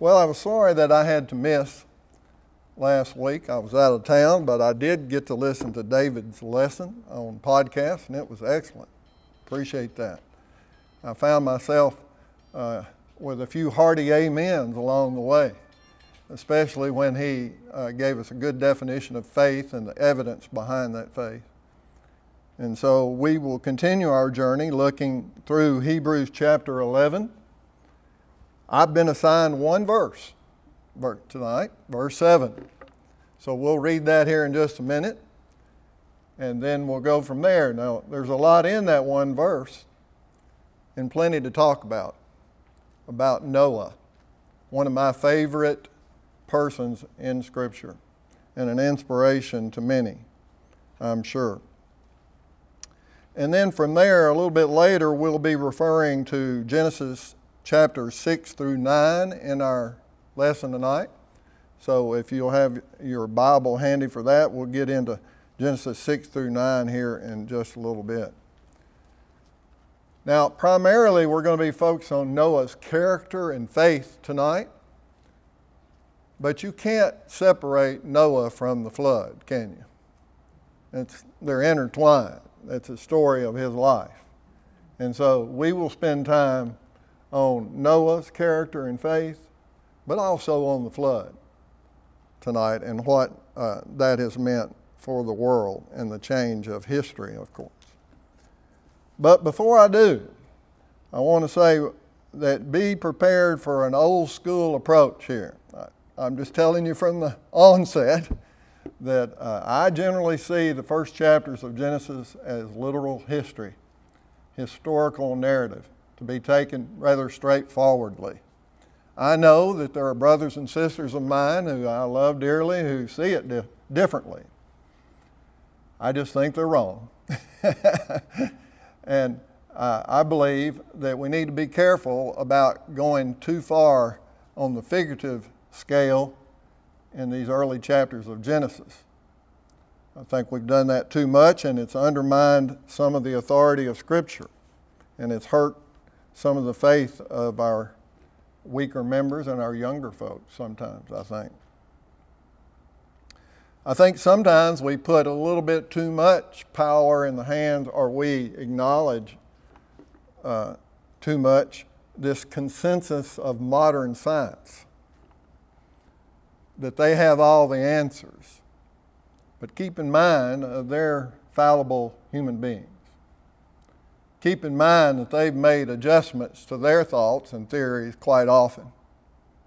Well, I was sorry that I had to miss last week. I was out of town, but I did get to listen to David's lesson on podcast, and it was excellent. Appreciate that. I found myself uh, with a few hearty amens along the way, especially when he uh, gave us a good definition of faith and the evidence behind that faith. And so we will continue our journey looking through Hebrews chapter 11. I've been assigned one verse tonight, verse 7. So we'll read that here in just a minute, and then we'll go from there. Now, there's a lot in that one verse, and plenty to talk about about Noah, one of my favorite persons in Scripture, and an inspiration to many, I'm sure. And then from there, a little bit later, we'll be referring to Genesis chapters 6 through 9 in our lesson tonight. So if you'll have your Bible handy for that, we'll get into Genesis 6 through 9 here in just a little bit. Now, primarily, we're going to be focused on Noah's character and faith tonight. But you can't separate Noah from the flood, can you? It's, they're intertwined. It's a story of his life. And so we will spend time on Noah's character and faith, but also on the flood tonight and what uh, that has meant for the world and the change of history, of course. But before I do, I want to say that be prepared for an old school approach here. I'm just telling you from the onset that uh, I generally see the first chapters of Genesis as literal history, historical narrative, to be taken rather straightforwardly. I know that there are brothers and sisters of mine who I love dearly who see it di- differently. I just think they're wrong. And uh, I believe that we need to be careful about going too far on the figurative scale in these early chapters of Genesis. I think we've done that too much, and it's undermined some of the authority of Scripture, and it's hurt some of the faith of our weaker members and our younger folks sometimes, I think. I think sometimes we put a little bit too much power in the hands, or we acknowledge uh, too much this consensus of modern science that they have all the answers. But keep in mind, uh, they're fallible human beings. Keep in mind that they've made adjustments to their thoughts and theories quite often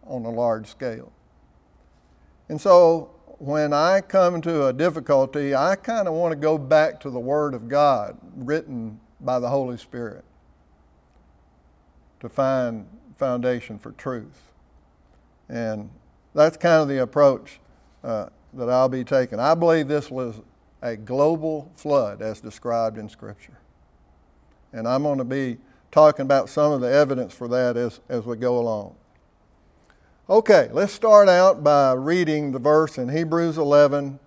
on a large scale. And so when I come to a difficulty, I kind of want to go back to the Word of God written by the Holy Spirit to find foundation for truth. And that's kind of the approach uh, that I'll be taking. I believe this was a global flood as described in Scripture. And I'm going to be talking about some of the evidence for that as, as we go along. Okay, let's start out by reading the verse in Hebrews 11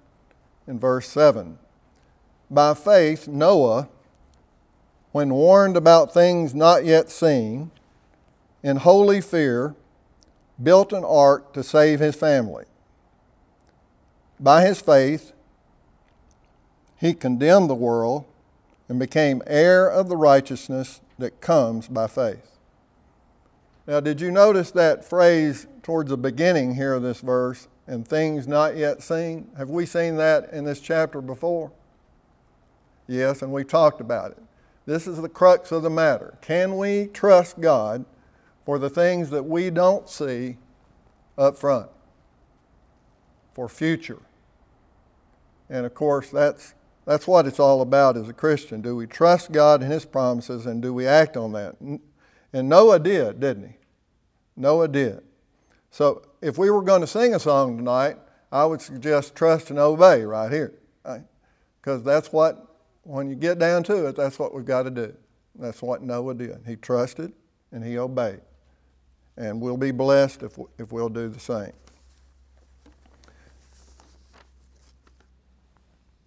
in verse 7. By faith, Noah, when warned about things not yet seen, in holy fear, built an ark to save his family. By his faith, he condemned the world and became heir of the righteousness that comes by faith. Now, did you notice that phrase towards the beginning here of this verse, and things not yet seen? Have we seen that in this chapter before? Yes, and we talked about it. This is the crux of the matter. Can we trust God for the things that we don't see up front, for future? And of course, that's, that's what it's all about as a Christian. Do we trust God and His promises, and do we act on that? And Noah did, didn't he? Noah did. So if we were going to sing a song tonight, I would suggest trust and obey right here. Because right? that's what, when you get down to it, that's what we've got to do. That's what Noah did. He trusted and he obeyed. And we'll be blessed if, if we'll do the same.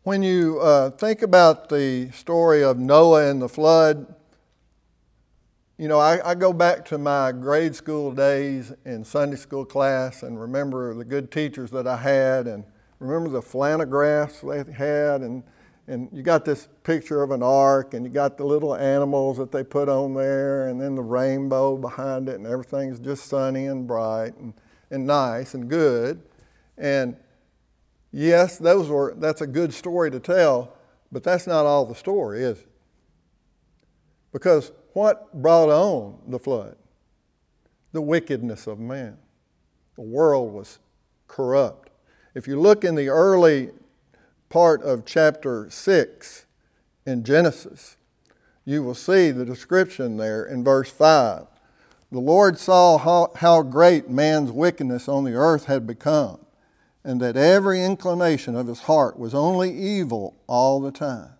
When you uh, think about the story of Noah and the flood, you know, I, I, go back to my grade school days in Sunday school class and remember the good teachers that I had and remember the flannelgraphs they had and and you got this picture of an ark and you got the little animals that they put on there and then the rainbow behind it and everything's just sunny and bright and, and nice and good. And yes those were that's a good story to tell but that's not all the story is it? Because what brought on the flood? The wickedness of man. The world was corrupt. If you look in the early part of chapter 6 in Genesis, you will see the description there in verse 5. The Lord saw how, how great man's wickedness on the earth had become, and that every inclination of his heart was only evil all the time.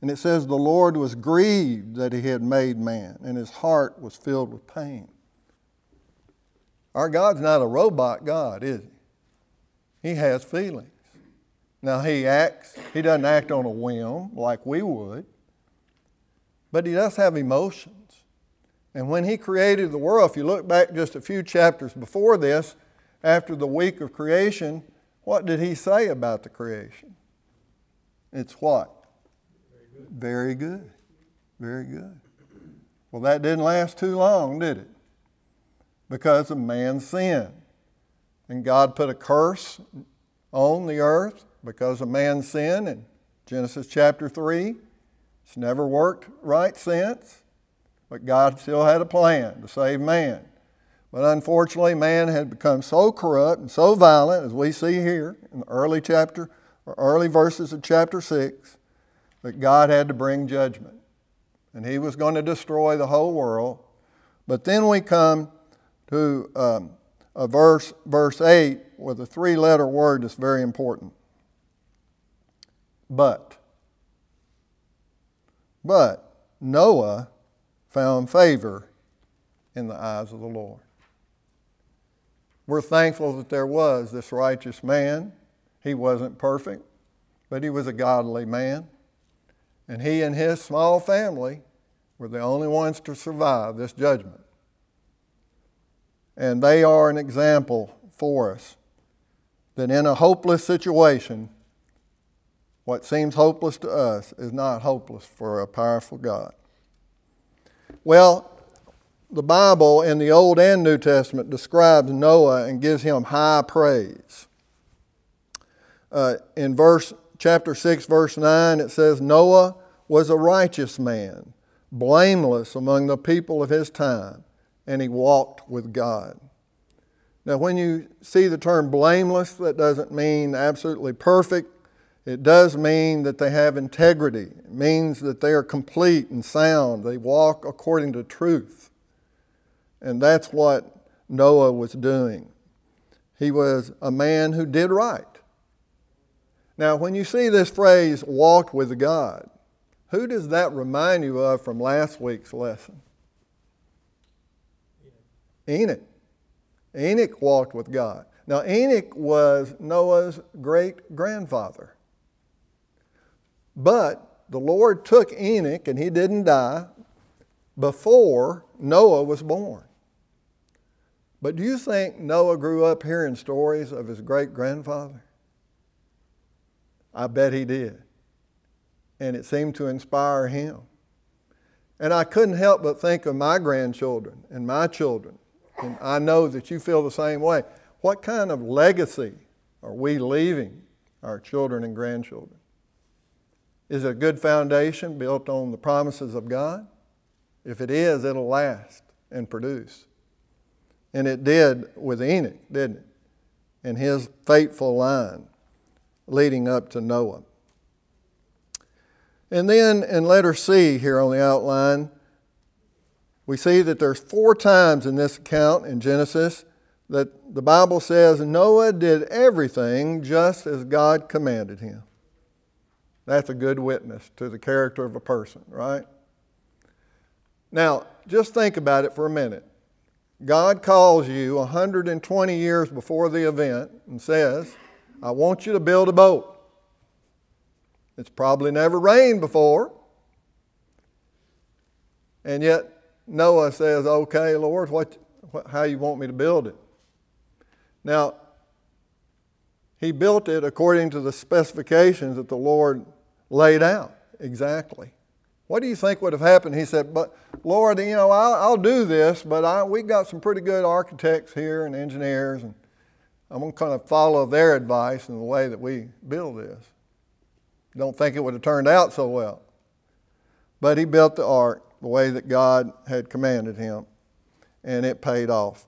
And it says, The Lord was grieved that he had made man, and his heart was filled with pain. Our God's not a robot God, is he? He has feelings. Now, he acts, he doesn't act on a whim like we would, but he does have emotions. And when he created the world, if you look back just a few chapters before this, after the week of creation, what did he say about the creation? It's what? Very good. Very good. Well, that didn't last too long, did it? Because of man's sin. And God put a curse on the earth because of man's sin in Genesis chapter 3. It's never worked right since, but God still had a plan to save man. But unfortunately, man had become so corrupt and so violent, as we see here in the early chapter or early verses of chapter 6, that God had to bring judgment. And he was going to destroy the whole world. But then we come to um, a verse, verse 8, with a three letter word that's very important. But, but Noah found favor in the eyes of the Lord. We're thankful that there was this righteous man. He wasn't perfect, but he was a godly man. And he and his small family were the only ones to survive this judgment. And they are an example for us that in a hopeless situation, what seems hopeless to us is not hopeless for a powerful God. Well, the Bible in the Old and New Testament describes Noah and gives him high praise. Uh, in verse chapter 6 verse 9 it says Noah was a righteous man, blameless among the people of his time, and he walked with God. Now when you see the term blameless that doesn't mean absolutely perfect it does mean that they have integrity. It means that they are complete and sound. They walk according to truth. And that's what Noah was doing. He was a man who did right. Now, when you see this phrase, walked with God, who does that remind you of from last week's lesson? Enoch. Enoch walked with God. Now, Enoch was Noah's great grandfather. But the Lord took Enoch, and he didn't die before Noah was born. But do you think Noah grew up hearing stories of his great grandfather? I bet he did. And it seemed to inspire him. And I couldn't help but think of my grandchildren and my children. And I know that you feel the same way. What kind of legacy are we leaving our children and grandchildren? Is it a good foundation built on the promises of God? If it is, it'll last and produce. And it did with Enoch, didn't it? And his fateful line leading up to Noah. And then in letter C here on the outline, we see that there's four times in this account in Genesis that the Bible says Noah did everything just as God commanded him. That's a good witness to the character of a person, right? Now, just think about it for a minute. God calls you 120 years before the event and says, I want you to build a boat. It's probably never rained before. And yet, Noah says, Okay, Lord, what, what, how you want me to build it? Now, he built it according to the specifications that the Lord laid out exactly. What do you think would have happened? He said, But Lord, you know, I'll, I'll do this, but I, we got some pretty good architects here and engineers, and I'm going to kind of follow their advice in the way that we build this. Don't think it would have turned out so well. But he built the ark the way that God had commanded him, and it paid off.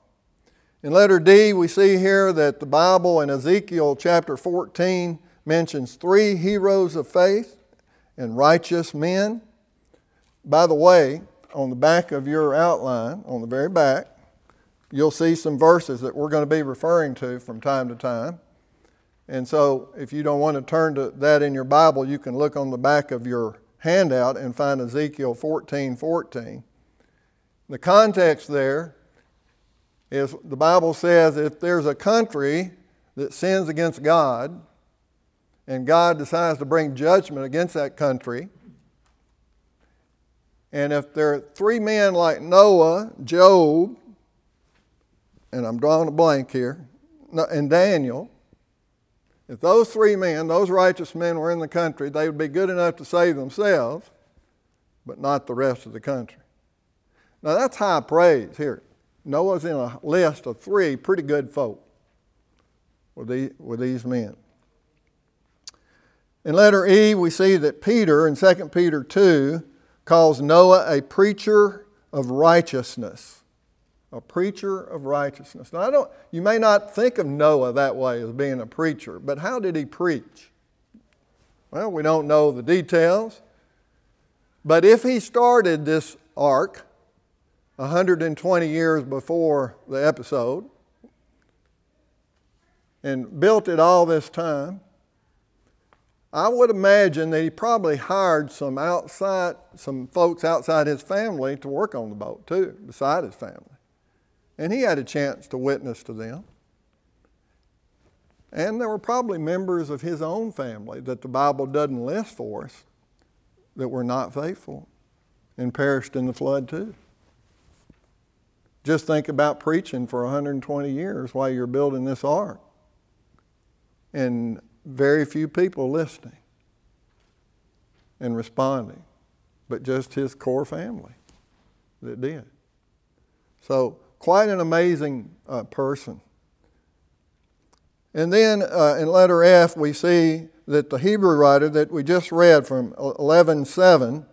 In letter D, we see here that the Bible in Ezekiel chapter 14 mentions three heroes of faith and righteous men. By the way, on the back of your outline, on the very back, you'll see some verses that we're going to be referring to from time to time. And so, if you don't want to turn to that in your Bible, you can look on the back of your handout and find Ezekiel 14 14. The context there is the Bible says if there's a country that sins against God and God decides to bring judgment against that country, and if there are three men like Noah, Job, and I'm drawing a blank here, and Daniel, if those three men, those righteous men, were in the country, they would be good enough to save themselves, but not the rest of the country. Now that's high praise here. Noah's in a list of three pretty good folk with, the, with these men. In letter E, we see that Peter in 2 Peter 2 calls Noah a preacher of righteousness. A preacher of righteousness. Now, I don't, you may not think of Noah that way as being a preacher, but how did he preach? Well, we don't know the details. But if he started this ark 120 years before the episode and built it all this time, I would imagine that he probably hired some outside, some folks outside his family to work on the boat too, beside his family. And he had a chance to witness to them. And there were probably members of his own family that the Bible doesn't list for us that were not faithful and perished in the flood too. Just think about preaching for 120 years while you're building this ark. And very few people listening and responding, but just his core family that did. So, quite an amazing uh, person. And then uh, in letter F, we see that the Hebrew writer that we just read from 11:7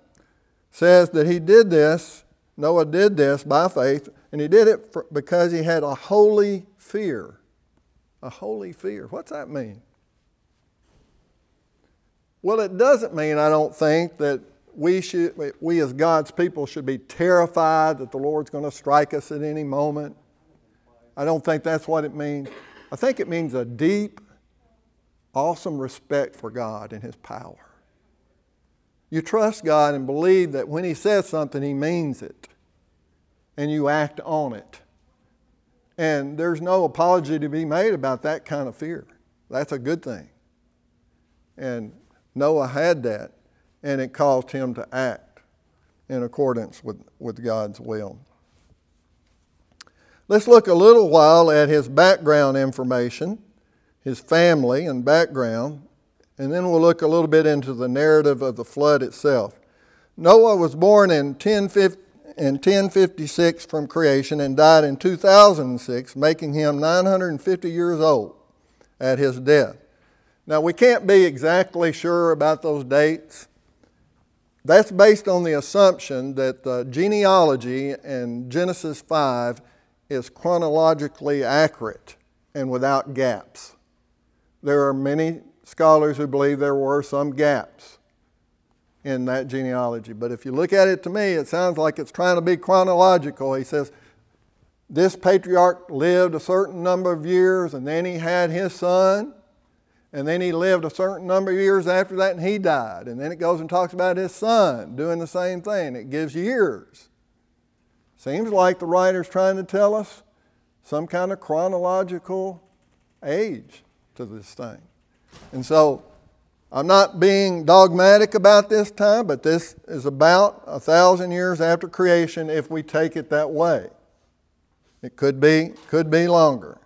says that he did this, Noah did this by faith, and he did it for, because he had a holy fear. A holy fear. What's that mean? Well, it doesn't mean, I don't think, that we, should, we as God's people should be terrified that the Lord's going to strike us at any moment. I don't think that's what it means. I think it means a deep, awesome respect for God and His power. You trust God and believe that when He says something, He means it, and you act on it. And there's no apology to be made about that kind of fear. That's a good thing. And Noah had that, and it caused him to act in accordance with, with God's will. Let's look a little while at his background information, his family and background, and then we'll look a little bit into the narrative of the flood itself. Noah was born in 1050 in 1056 from creation and died in 2006, making him 950 years old at his death. Now, we can't be exactly sure about those dates. That's based on the assumption that the genealogy in Genesis 5 is chronologically accurate and without gaps. There are many scholars who believe there were some gaps in that genealogy. But if you look at it to me, it sounds like it's trying to be chronological. He says, This patriarch lived a certain number of years, and then he had his son, and then he lived a certain number of years after that and he died. And then it goes and talks about his son doing the same thing. It gives years. Seems like the writer's trying to tell us some kind of chronological age to this thing. And so I'm not being dogmatic about this time, but this is about a thousand years after creation if we take it that way. It could be, could be longer.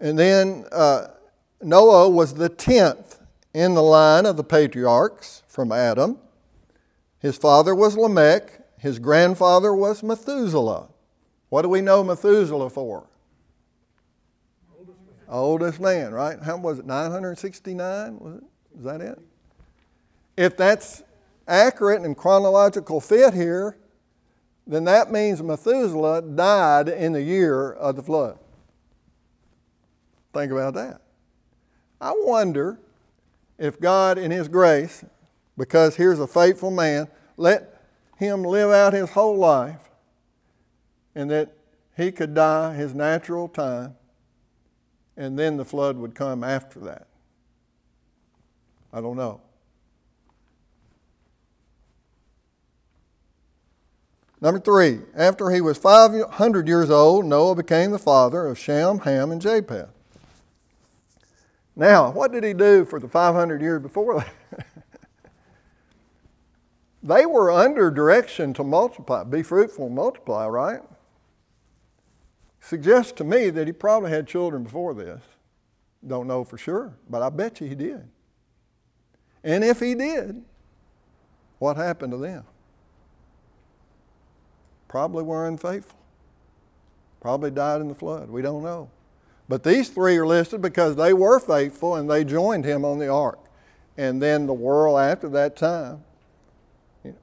And then uh, Noah was the tenth in the line of the patriarchs from Adam. His father was Lamech. His grandfather was Methuselah. What do we know Methuselah for? Oldest man, right? How was it? 969? Was it? Is that it? If that's accurate and chronological fit here, then that means Methuselah died in the year of the flood. Think about that. I wonder if God, in His grace, because here's a faithful man, let him live out his whole life and that he could die his natural time and then the flood would come after that. I don't know. Number three, after he was 500 years old, Noah became the father of Shem, Ham, and Japheth. Now, what did he do for the 500 years before that? they were under direction to multiply, be fruitful and multiply, right? Suggests to me that he probably had children before this. Don't know for sure, but I bet you he did. And if he did, what happened to them? Probably were unfaithful. Probably died in the flood. We don't know. But these three are listed because they were faithful and they joined him on the ark. And then the world after that time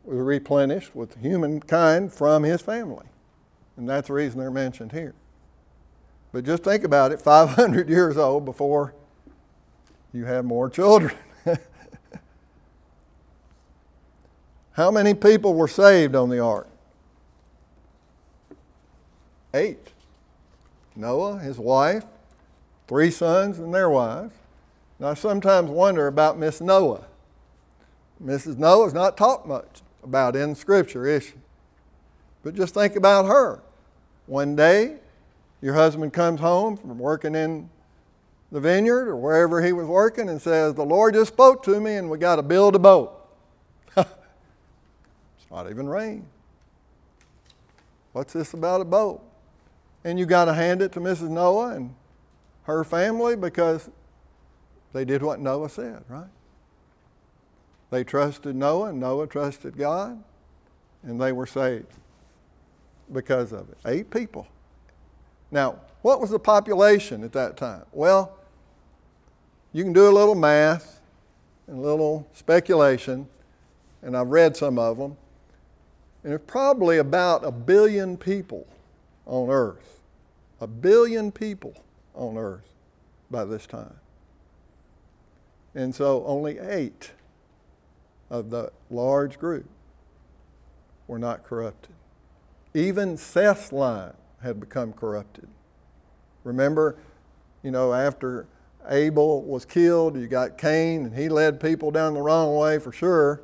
was replenished with humankind from his family. And that's the reason they're mentioned here. But just think about it 500 years old before you have more children. How many people were saved on the ark? Eight. Noah, his wife, three sons and their wives. Now, I sometimes wonder about Miss Noah. Mrs. Noah is not talked much about in Scripture, is she? But just think about her. One day, your husband comes home from working in the vineyard or wherever he was working and says, The Lord just spoke to me and we got to build a boat. it's not even rain. What's this about a boat? And you got to hand it to Mrs. Noah and her family because they did what Noah said, right? They trusted Noah, and Noah trusted God, and they were saved because of it. Eight people. Now, what was the population at that time? Well, you can do a little math and a little speculation, and I've read some of them. And there's probably about a billion people on earth. A billion people on earth by this time. And so only eight of the large group were not corrupted. Even Seth's line had become corrupted. Remember, you know, after Abel was killed, you got Cain, and he led people down the wrong way for sure.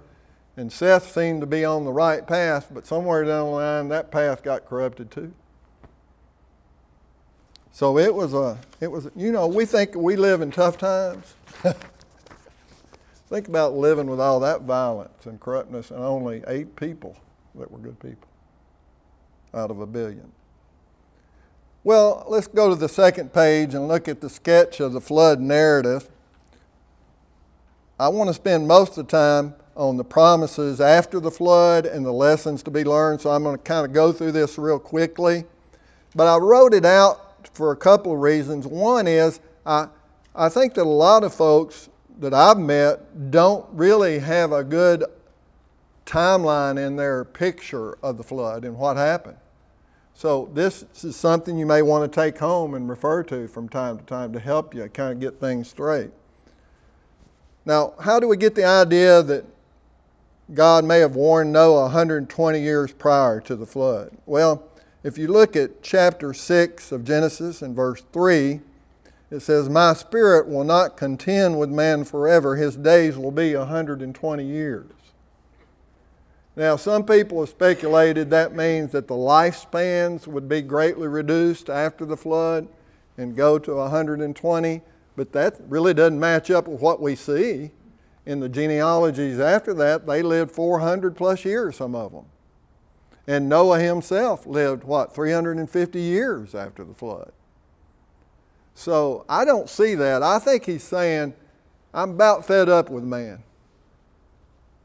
And Seth seemed to be on the right path, but somewhere down the line, that path got corrupted too. So it was a, it was, you know, we think we live in tough times. think about living with all that violence and corruptness and only eight people that were good people out of a billion. Well, let's go to the second page and look at the sketch of the flood narrative. I want to spend most of the time on the promises after the flood and the lessons to be learned, so I'm going to kind of go through this real quickly. But I wrote it out for a couple of reasons. One is I, I think that a lot of folks that I've met don't really have a good timeline in their picture of the flood and what happened. So this is something you may want to take home and refer to from time to time to help you kind of get things straight. Now, how do we get the idea that God may have warned Noah 120 years prior to the flood? Well, if you look at chapter 6 of Genesis and verse 3, it says, My spirit will not contend with man forever, his days will be 120 years. Now, some people have speculated that means that the lifespans would be greatly reduced after the flood and go to 120. But that really doesn't match up with what we see. In the genealogies after that, they lived 400 plus years, some of them. And Noah himself lived, what, 350 years after the flood. So I don't see that. I think he's saying, I'm about fed up with man.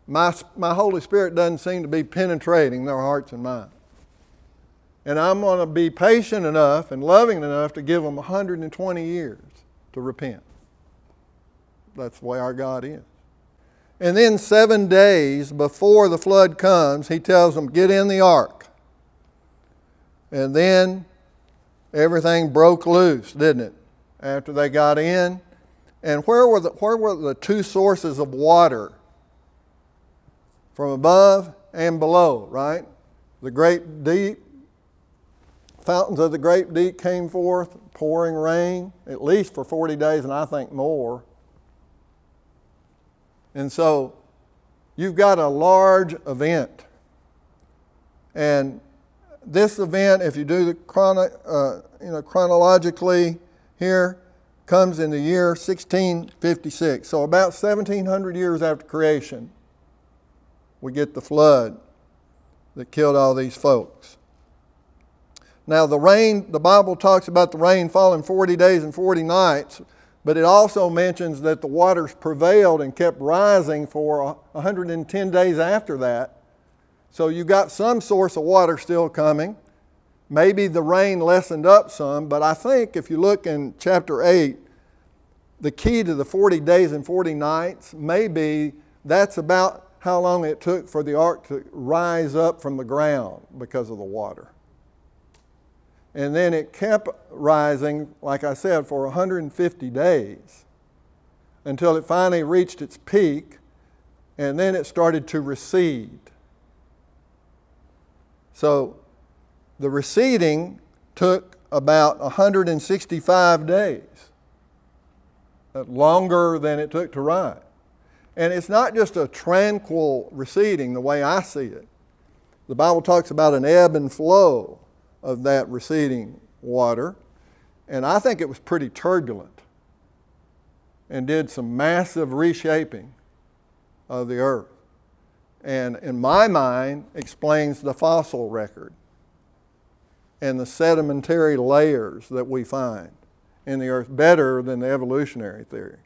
My, my Holy Spirit doesn't seem to be penetrating their hearts and minds. And I'm going to be patient enough and loving enough to give them 120 years to repent. That's the way our God is. And then, seven days before the flood comes, he tells them, Get in the ark. And then everything broke loose, didn't it? After they got in. And where were the, where were the two sources of water? From above and below, right? The great deep fountains of the great deep came forth, pouring rain, at least for 40 days, and I think more. And so you've got a large event. And this event, if you do the chrono, uh, you know, chronologically here, comes in the year 1656. So about 1700 years after creation, we get the flood that killed all these folks. Now, the rain, the Bible talks about the rain falling 40 days and 40 nights, but it also mentions that the waters prevailed and kept rising for 110 days after that. So you got some source of water still coming. Maybe the rain lessened up some, but I think if you look in chapter 8, the key to the 40 days and 40 nights may be that's about how long it took for the ark to rise up from the ground because of the water. And then it kept rising, like I said, for 150 days until it finally reached its peak, and then it started to recede. So the receding took about 165 days, uh, longer than it took to rise. And it's not just a tranquil receding the way I see it. The Bible talks about an ebb and flow of that receding water. And I think it was pretty turbulent and did some massive reshaping of the earth. And in my mind, explains the fossil record and the sedimentary layers that we find in the earth better than the evolutionary theory.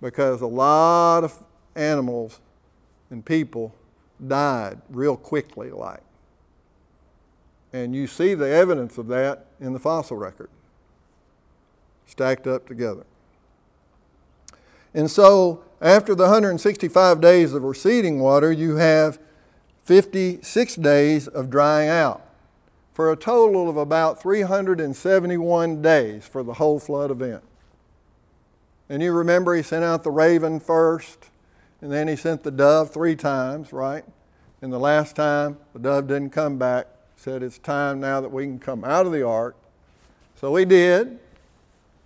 Because a lot of animals and people died real quickly, like. And you see the evidence of that in the fossil record, stacked up together. And so, after the 165 days of receding water, you have 56 days of drying out, for a total of about 371 days for the whole flood event. And you remember he sent out the raven first, and then he sent the dove three times, right? And the last time, the dove didn't come back said, It's time now that we can come out of the ark. So we did.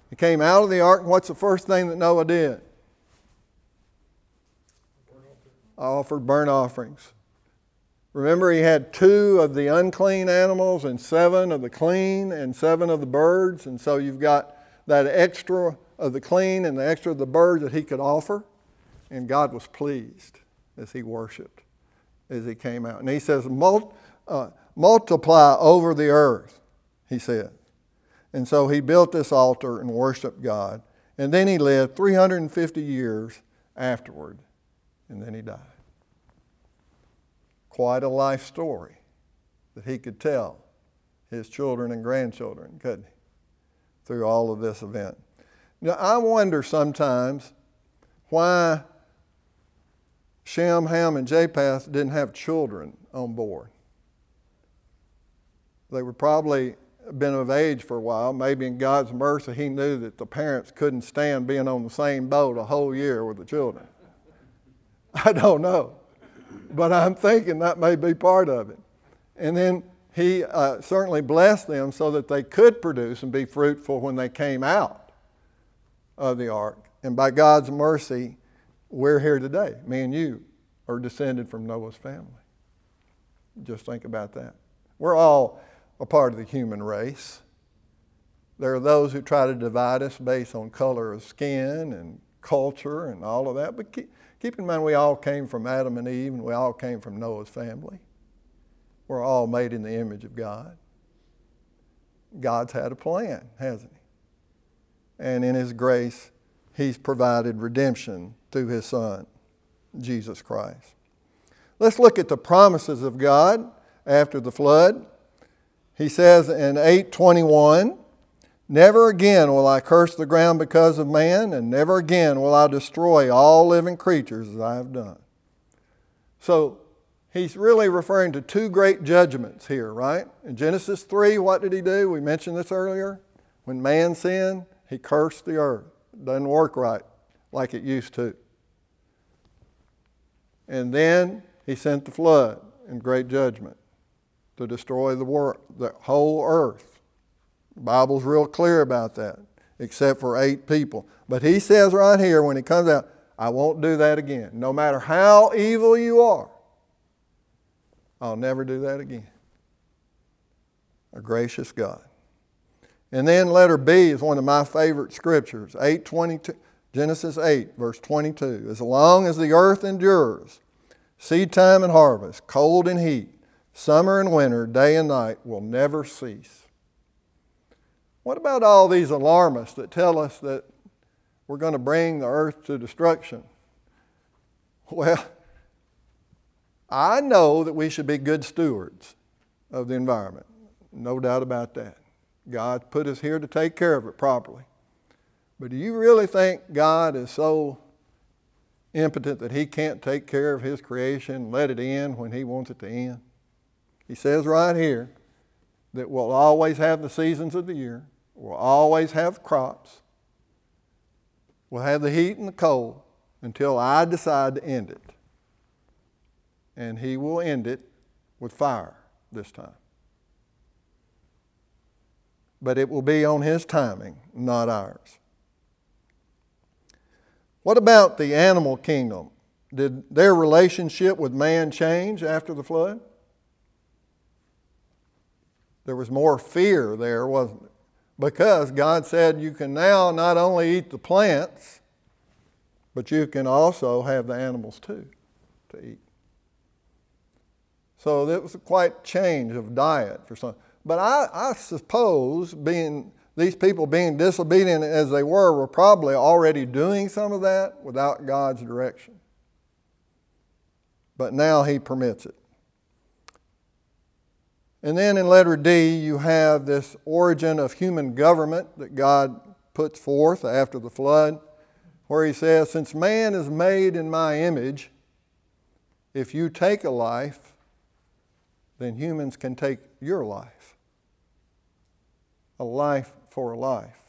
He came out of the ark, and what's the first thing that Noah did? Offered burnt offerings. Remember, he had two of the unclean animals and seven of the clean and seven of the birds. And so you've got that extra of the clean and the extra of the birds that he could offer. And God was pleased as he worshiped, as he came out. And he says, uh, multiply over the earth, he said. And so he built this altar and worshiped God. And then he lived 350 years afterward, and then he died. Quite a life story that he could tell his children and grandchildren, couldn't he? Through all of this event. Now, I wonder sometimes why Shem, Ham, and Japheth didn't have children on board. They were probably been of age for a while. Maybe in God's mercy, He knew that the parents couldn't stand being on the same boat a whole year with the children. I don't know. But I'm thinking that may be part of it. And then He uh, certainly blessed them so that they could produce and be fruitful when they came out of the ark. And by God's mercy, we're here today. Me and you are descended from Noah's family. Just think about that. We're all a part of the human race. There are those who try to divide us based on color of skin and culture and all of that. But keep, keep in mind, we all came from Adam and Eve, and we all came from Noah's family. We're all made in the image of God. God's had a plan, hasn't He? And in His grace, He's provided redemption through His Son, Jesus Christ. Let's look at the promises of God after the flood. He says in 821, Never again will I curse the ground because of man, and never again will I destroy all living creatures as I have done. So he's really referring to two great judgments here, right? In Genesis 3, what did he do? We mentioned this earlier. When man sinned, he cursed the earth. It doesn't work right like it used to. And then he sent the flood in great judgment to destroy the, world, the whole earth. The Bible's real clear about that, except for eight people. But he says right here when he comes out, I won't do that again. No matter how evil you are, I'll never do that again. A gracious God. And then letter B is one of my favorite scriptures, 822, Genesis 8, verse 22. As long as the earth endures, seed time and harvest, cold and heat, summer and winter, day and night will never cease. What about all these alarmists that tell us that we're going to bring the earth to destruction? Well, I know that we should be good stewards of the environment. No doubt about that. God put us here to take care of it properly. But do you really think God is so impotent that He can't take care of His creation, let it end when He wants it to end? He says right here that we'll always have the seasons of the year, we'll always have crops, we'll have the heat and the cold until I decide to end it. And He will end it with fire this time. But it will be on His timing, not ours. What about the animal kingdom? Did their relationship with man change after the flood? There was more fear there, wasn't it? Because God said you can now not only eat the plants, but you can also have the animals too to eat. So it was quite a change of diet for some. But I, I suppose being these people being disobedient as they were were probably already doing some of that without God's direction. But now he permits it. And then in letter D, you have this origin of human government that God puts forth after the flood, where he says, Since man is made in my image, if you take a life, then humans can take your life. A life for a life.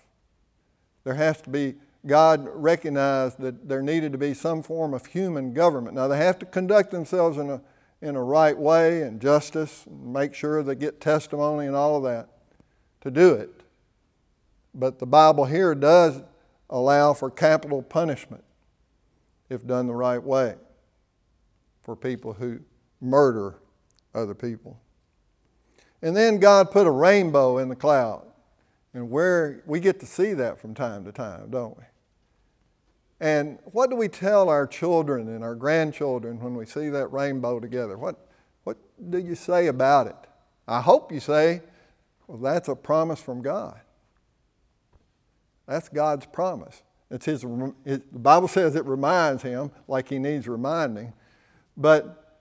There has to be, God recognized that there needed to be some form of human government. Now, they have to conduct themselves in a in a right way and justice, and make sure they get testimony and all of that to do it. But the Bible here does allow for capital punishment if done the right way for people who murder other people. And then God put a rainbow in the cloud. And where we get to see that from time to time, don't we? And what do we tell our children and our grandchildren when we see that rainbow together? What, what do you say about it? I hope you say, well, that's a promise from God. That's God's promise. It's his, it, the Bible says it reminds him like he needs reminding. But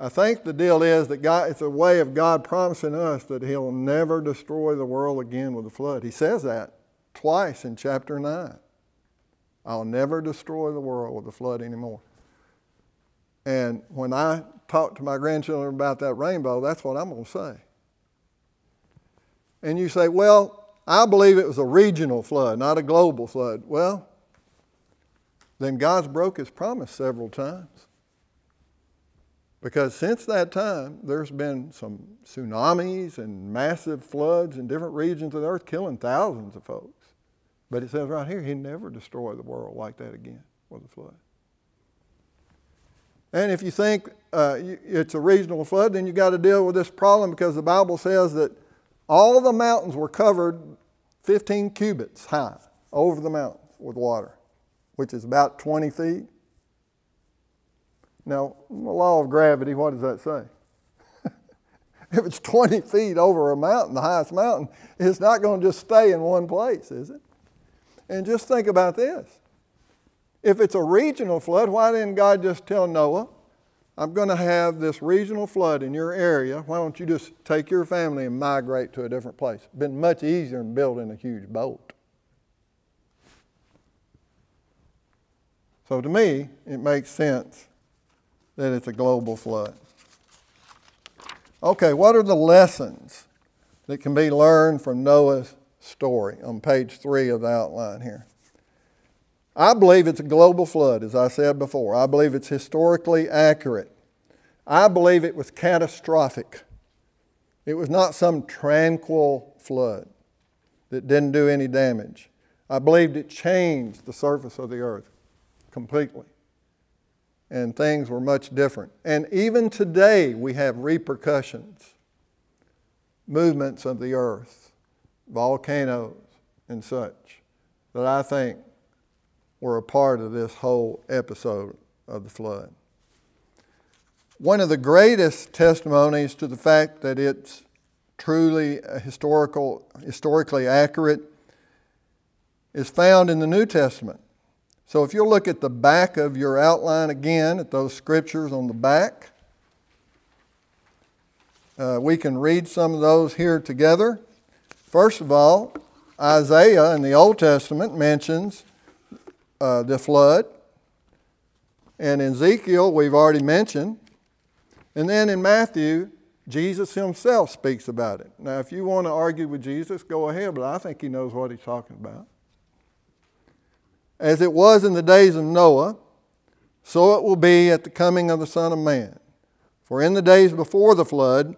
I think the deal is that God, it's a way of God promising us that he'll never destroy the world again with a flood. He says that twice in chapter 9. I'll never destroy the world with a flood anymore. And when I talk to my grandchildren about that rainbow, that's what I'm going to say. And you say, well, I believe it was a regional flood, not a global flood. Well, then God's broke his promise several times. Because since that time, there's been some tsunamis and massive floods in different regions of the earth, killing thousands of folks. But it says right here, he never destroyed the world like that again with a flood. And if you think uh, it's a regional flood, then you got to deal with this problem because the Bible says that all the mountains were covered 15 cubits high over the mountain with water, which is about 20 feet. Now, the law of gravity, what does that say? if it's 20 feet over a mountain, the highest mountain, it's not going to just stay in one place, is it? And just think about this. If it's a regional flood, why didn't God just tell Noah, I'm going to have this regional flood in your area. Why don't you just take your family and migrate to a different place? Been much easier than building a huge boat. So to me, it makes sense that it's a global flood. Okay, what are the lessons that can be learned from Noah's story on page three of the outline here? I believe it's a global flood, as I said before. I believe it's historically accurate. I believe it was catastrophic. It was not some tranquil flood that didn't do any damage. I believed it changed the surface of the earth completely. And things were much different. And even today, we have repercussions, movements of the earth, volcanoes, and such, that I think were a part of this whole episode of the flood. One of the greatest testimonies to the fact that it's truly historical, historically accurate is found in the New Testament. So if you'll look at the back of your outline again, at those scriptures on the back, uh, we can read some of those here together. First of all, Isaiah in the Old Testament mentions uh, the flood. And in Ezekiel, we've already mentioned. And then in Matthew, Jesus himself speaks about it. Now, if you want to argue with Jesus, go ahead, but I think he knows what he's talking about. As it was in the days of Noah, so it will be at the coming of the Son of Man. For in the days before the flood,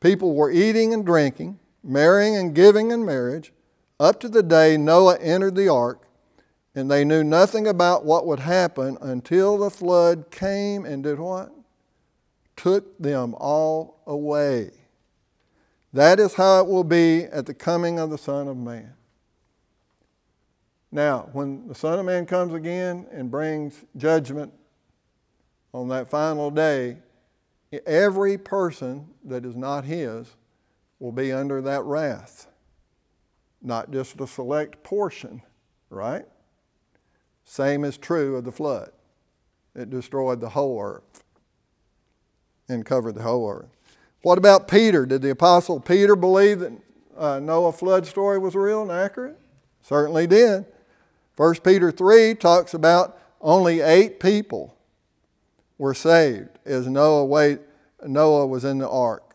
people were eating and drinking, marrying and giving in marriage, up to the day Noah entered the ark and they knew nothing about what would happen until the flood came and did what? Took them all away. That is how it will be at the coming of the Son of Man. Now, when the Son of Man comes again and brings judgment on that final day, every person that is not His will be under that wrath, not just a select portion, right? Same is true of the flood. It destroyed the whole earth and covered the whole earth. What about Peter? Did the apostle Peter believe that uh, Noah flood story was real and accurate? Certainly did. 1 Peter 3 talks about only eight people were saved as Noah, wait, Noah was in the ark.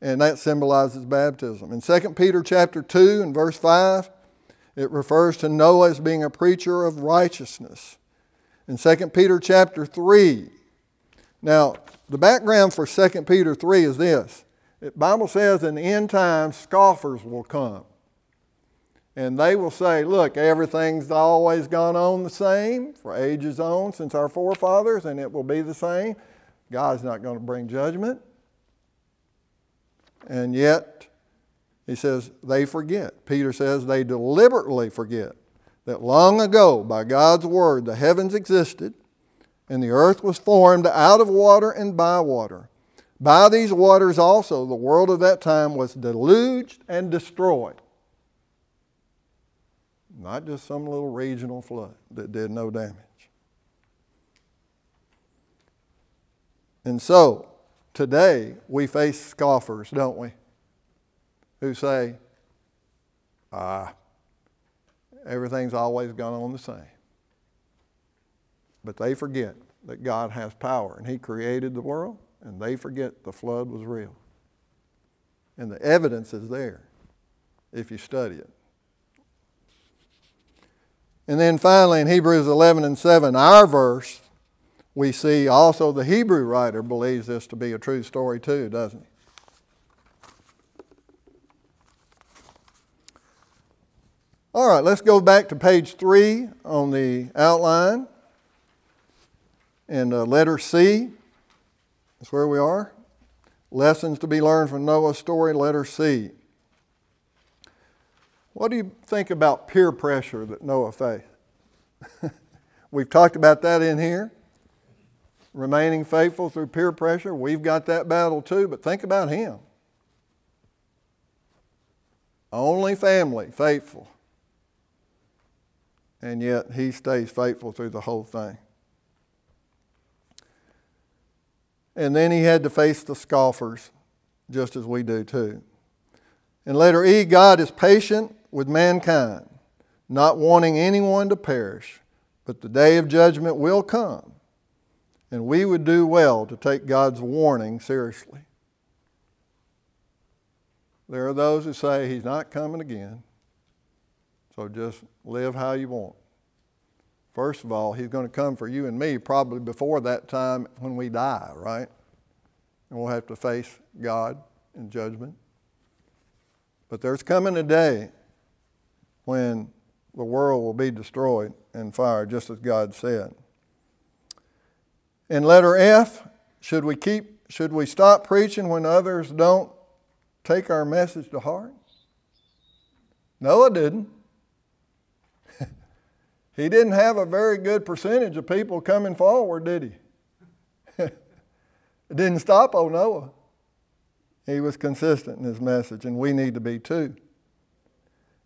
And that symbolizes baptism. In 2 Peter chapter 2 and verse 5, it refers to Noah as being a preacher of righteousness. In 2 Peter chapter 3, now the background for 2 Peter 3 is this. The Bible says in the end times, scoffers will come. And they will say, look, everything's always gone on the same for ages on since our forefathers, and it will be the same. God's not going to bring judgment. And yet, he says, they forget. Peter says they deliberately forget that long ago, by God's word, the heavens existed and the earth was formed out of water and by water. By these waters also, the world of that time was deluged and destroyed. Not just some little regional flood that did no damage. And so, today, we face scoffers, don't we? who say, ah, everything's always gone on the same. But they forget that God has power and He created the world, and they forget the flood was real. And the evidence is there if you study it. And then finally, in Hebrews 11 and 7, our verse, we see also the Hebrew writer believes this to be a true story too, doesn't he? All right, let's go back to page three on the outline. And uh, letter C, that's where we are. Lessons to be learned from Noah's story, letter C. What do you think about peer pressure that Noah faced? We've talked about that in here. Remaining faithful through peer pressure. We've got that battle too, but think about him. Only family faithful. And yet he stays faithful through the whole thing. And then he had to face the scoffers, just as we do too. In letter E, God is patient with mankind, not wanting anyone to perish, but the day of judgment will come, and we would do well to take God's warning seriously. There are those who say he's not coming again, so just live how you want. First of all, he's going to come for you and me probably before that time when we die, right? And we'll have to face God in judgment. But there's coming a day when the world will be destroyed in fire, just as God said. In letter F, should we keep should we stop preaching when others don't take our message to heart? Noah didn't. he didn't have a very good percentage of people coming forward, did he? it didn't stop oh Noah. He was consistent in his message, and we need to be too.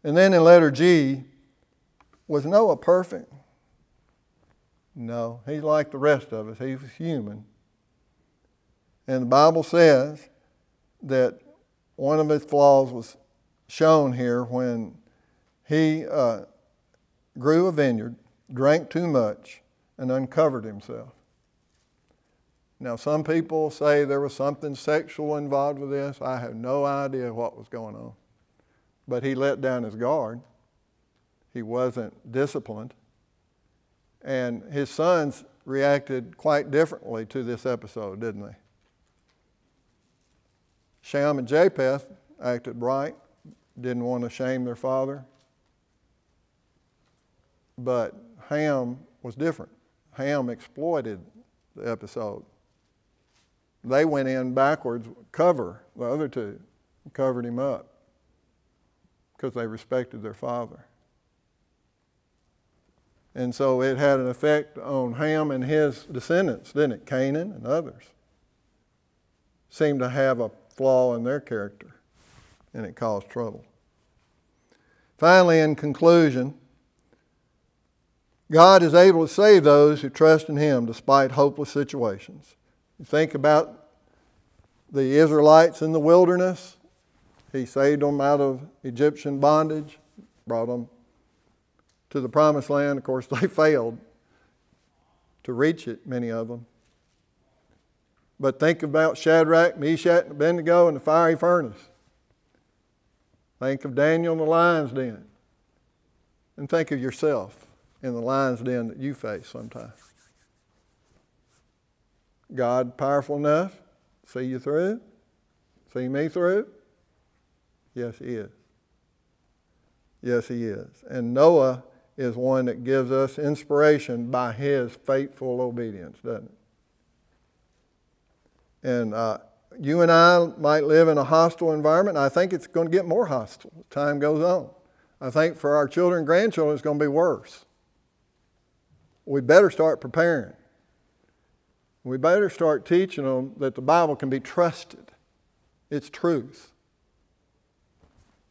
And then in letter G, was Noah perfect? No, he's like the rest of us. He was human. And the Bible says that one of his flaws was shown here when he uh, grew a vineyard, drank too much, and uncovered himself. Now, some people say there was something sexual involved with this. I have no idea what was going on. But he let down his guard. He wasn't disciplined. And his sons reacted quite differently to this episode, didn't they? Shem and Japheth acted right, didn't want to shame their father. But Ham was different. Ham exploited the episode. They went in backwards, cover the other two, covered him up because they respected their father. And so it had an effect on Ham and his descendants, didn't it? Canaan and others seemed to have a flaw in their character, and it caused trouble. Finally, in conclusion, God is able to save those who trust in Him despite hopeless situations. You think about the Israelites in the wilderness. He saved them out of Egyptian bondage, brought them to the promised land. Of course, they failed to reach it, many of them. But think about Shadrach, Meshach, and Abednego in the fiery furnace. Think of Daniel in the lion's den. And think of yourself in the lion's den that you face sometimes. God powerful enough see you through? See me through? Yes, He is. Yes, He is. And Noah is one that gives us inspiration by his faithful obedience, doesn't it? And uh, you and I might live in a hostile environment. I think it's going to get more hostile as time goes on. I think for our children and grandchildren, it's going to be worse. We better start preparing. We better start teaching them that the Bible can be trusted. It's truth.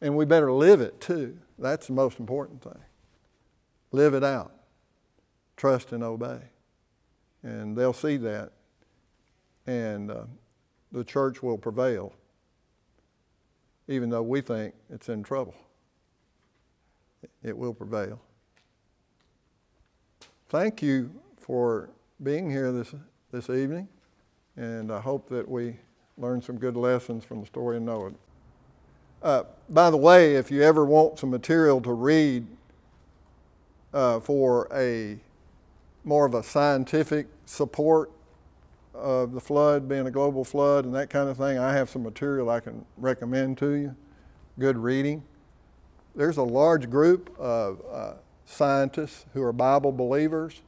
And we better live it too. That's the most important thing. Live it out. Trust and obey. And they'll see that. And uh, the church will prevail, even though we think it's in trouble. It will prevail. Thank you for being here this this evening, and I hope that we learn some good lessons from the story of Noah. Uh, by the way, if you ever want some material to read uh, for a more of a scientific support of the flood being a global flood and that kind of thing, I have some material I can recommend to you. Good reading. There's a large group of uh, scientists who are Bible believers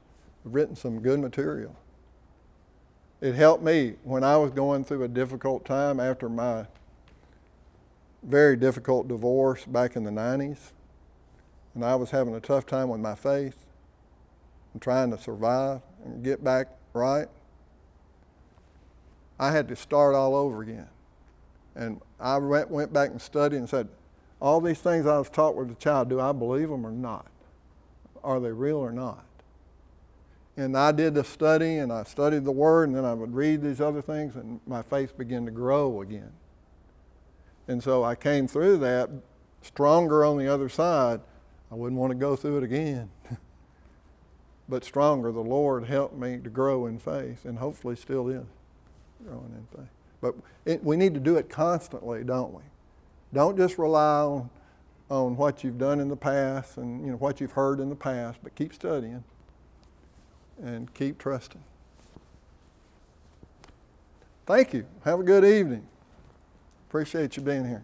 who've written some good material it helped me when I was going through a difficult time after my very difficult divorce back in the 90s. And I was having a tough time with my faith and trying to survive and get back right, I had to start all over again. And I went, went back and studied and said, all these things I was taught with a child, do I believe them or not? Are they real or not? And I did the study and I studied the Word and then I would read these other things and my faith began to grow again. And so I came through that stronger on the other side. I wouldn't want to go through it again. but stronger, the Lord helped me to grow in faith and hopefully still is growing in faith. But it, we need to do it constantly, don't we? Don't just rely on, on what you've done in the past and you know what you've heard in the past, but keep studying and keep trusting. Thank you. Have a good evening. Appreciate you being here.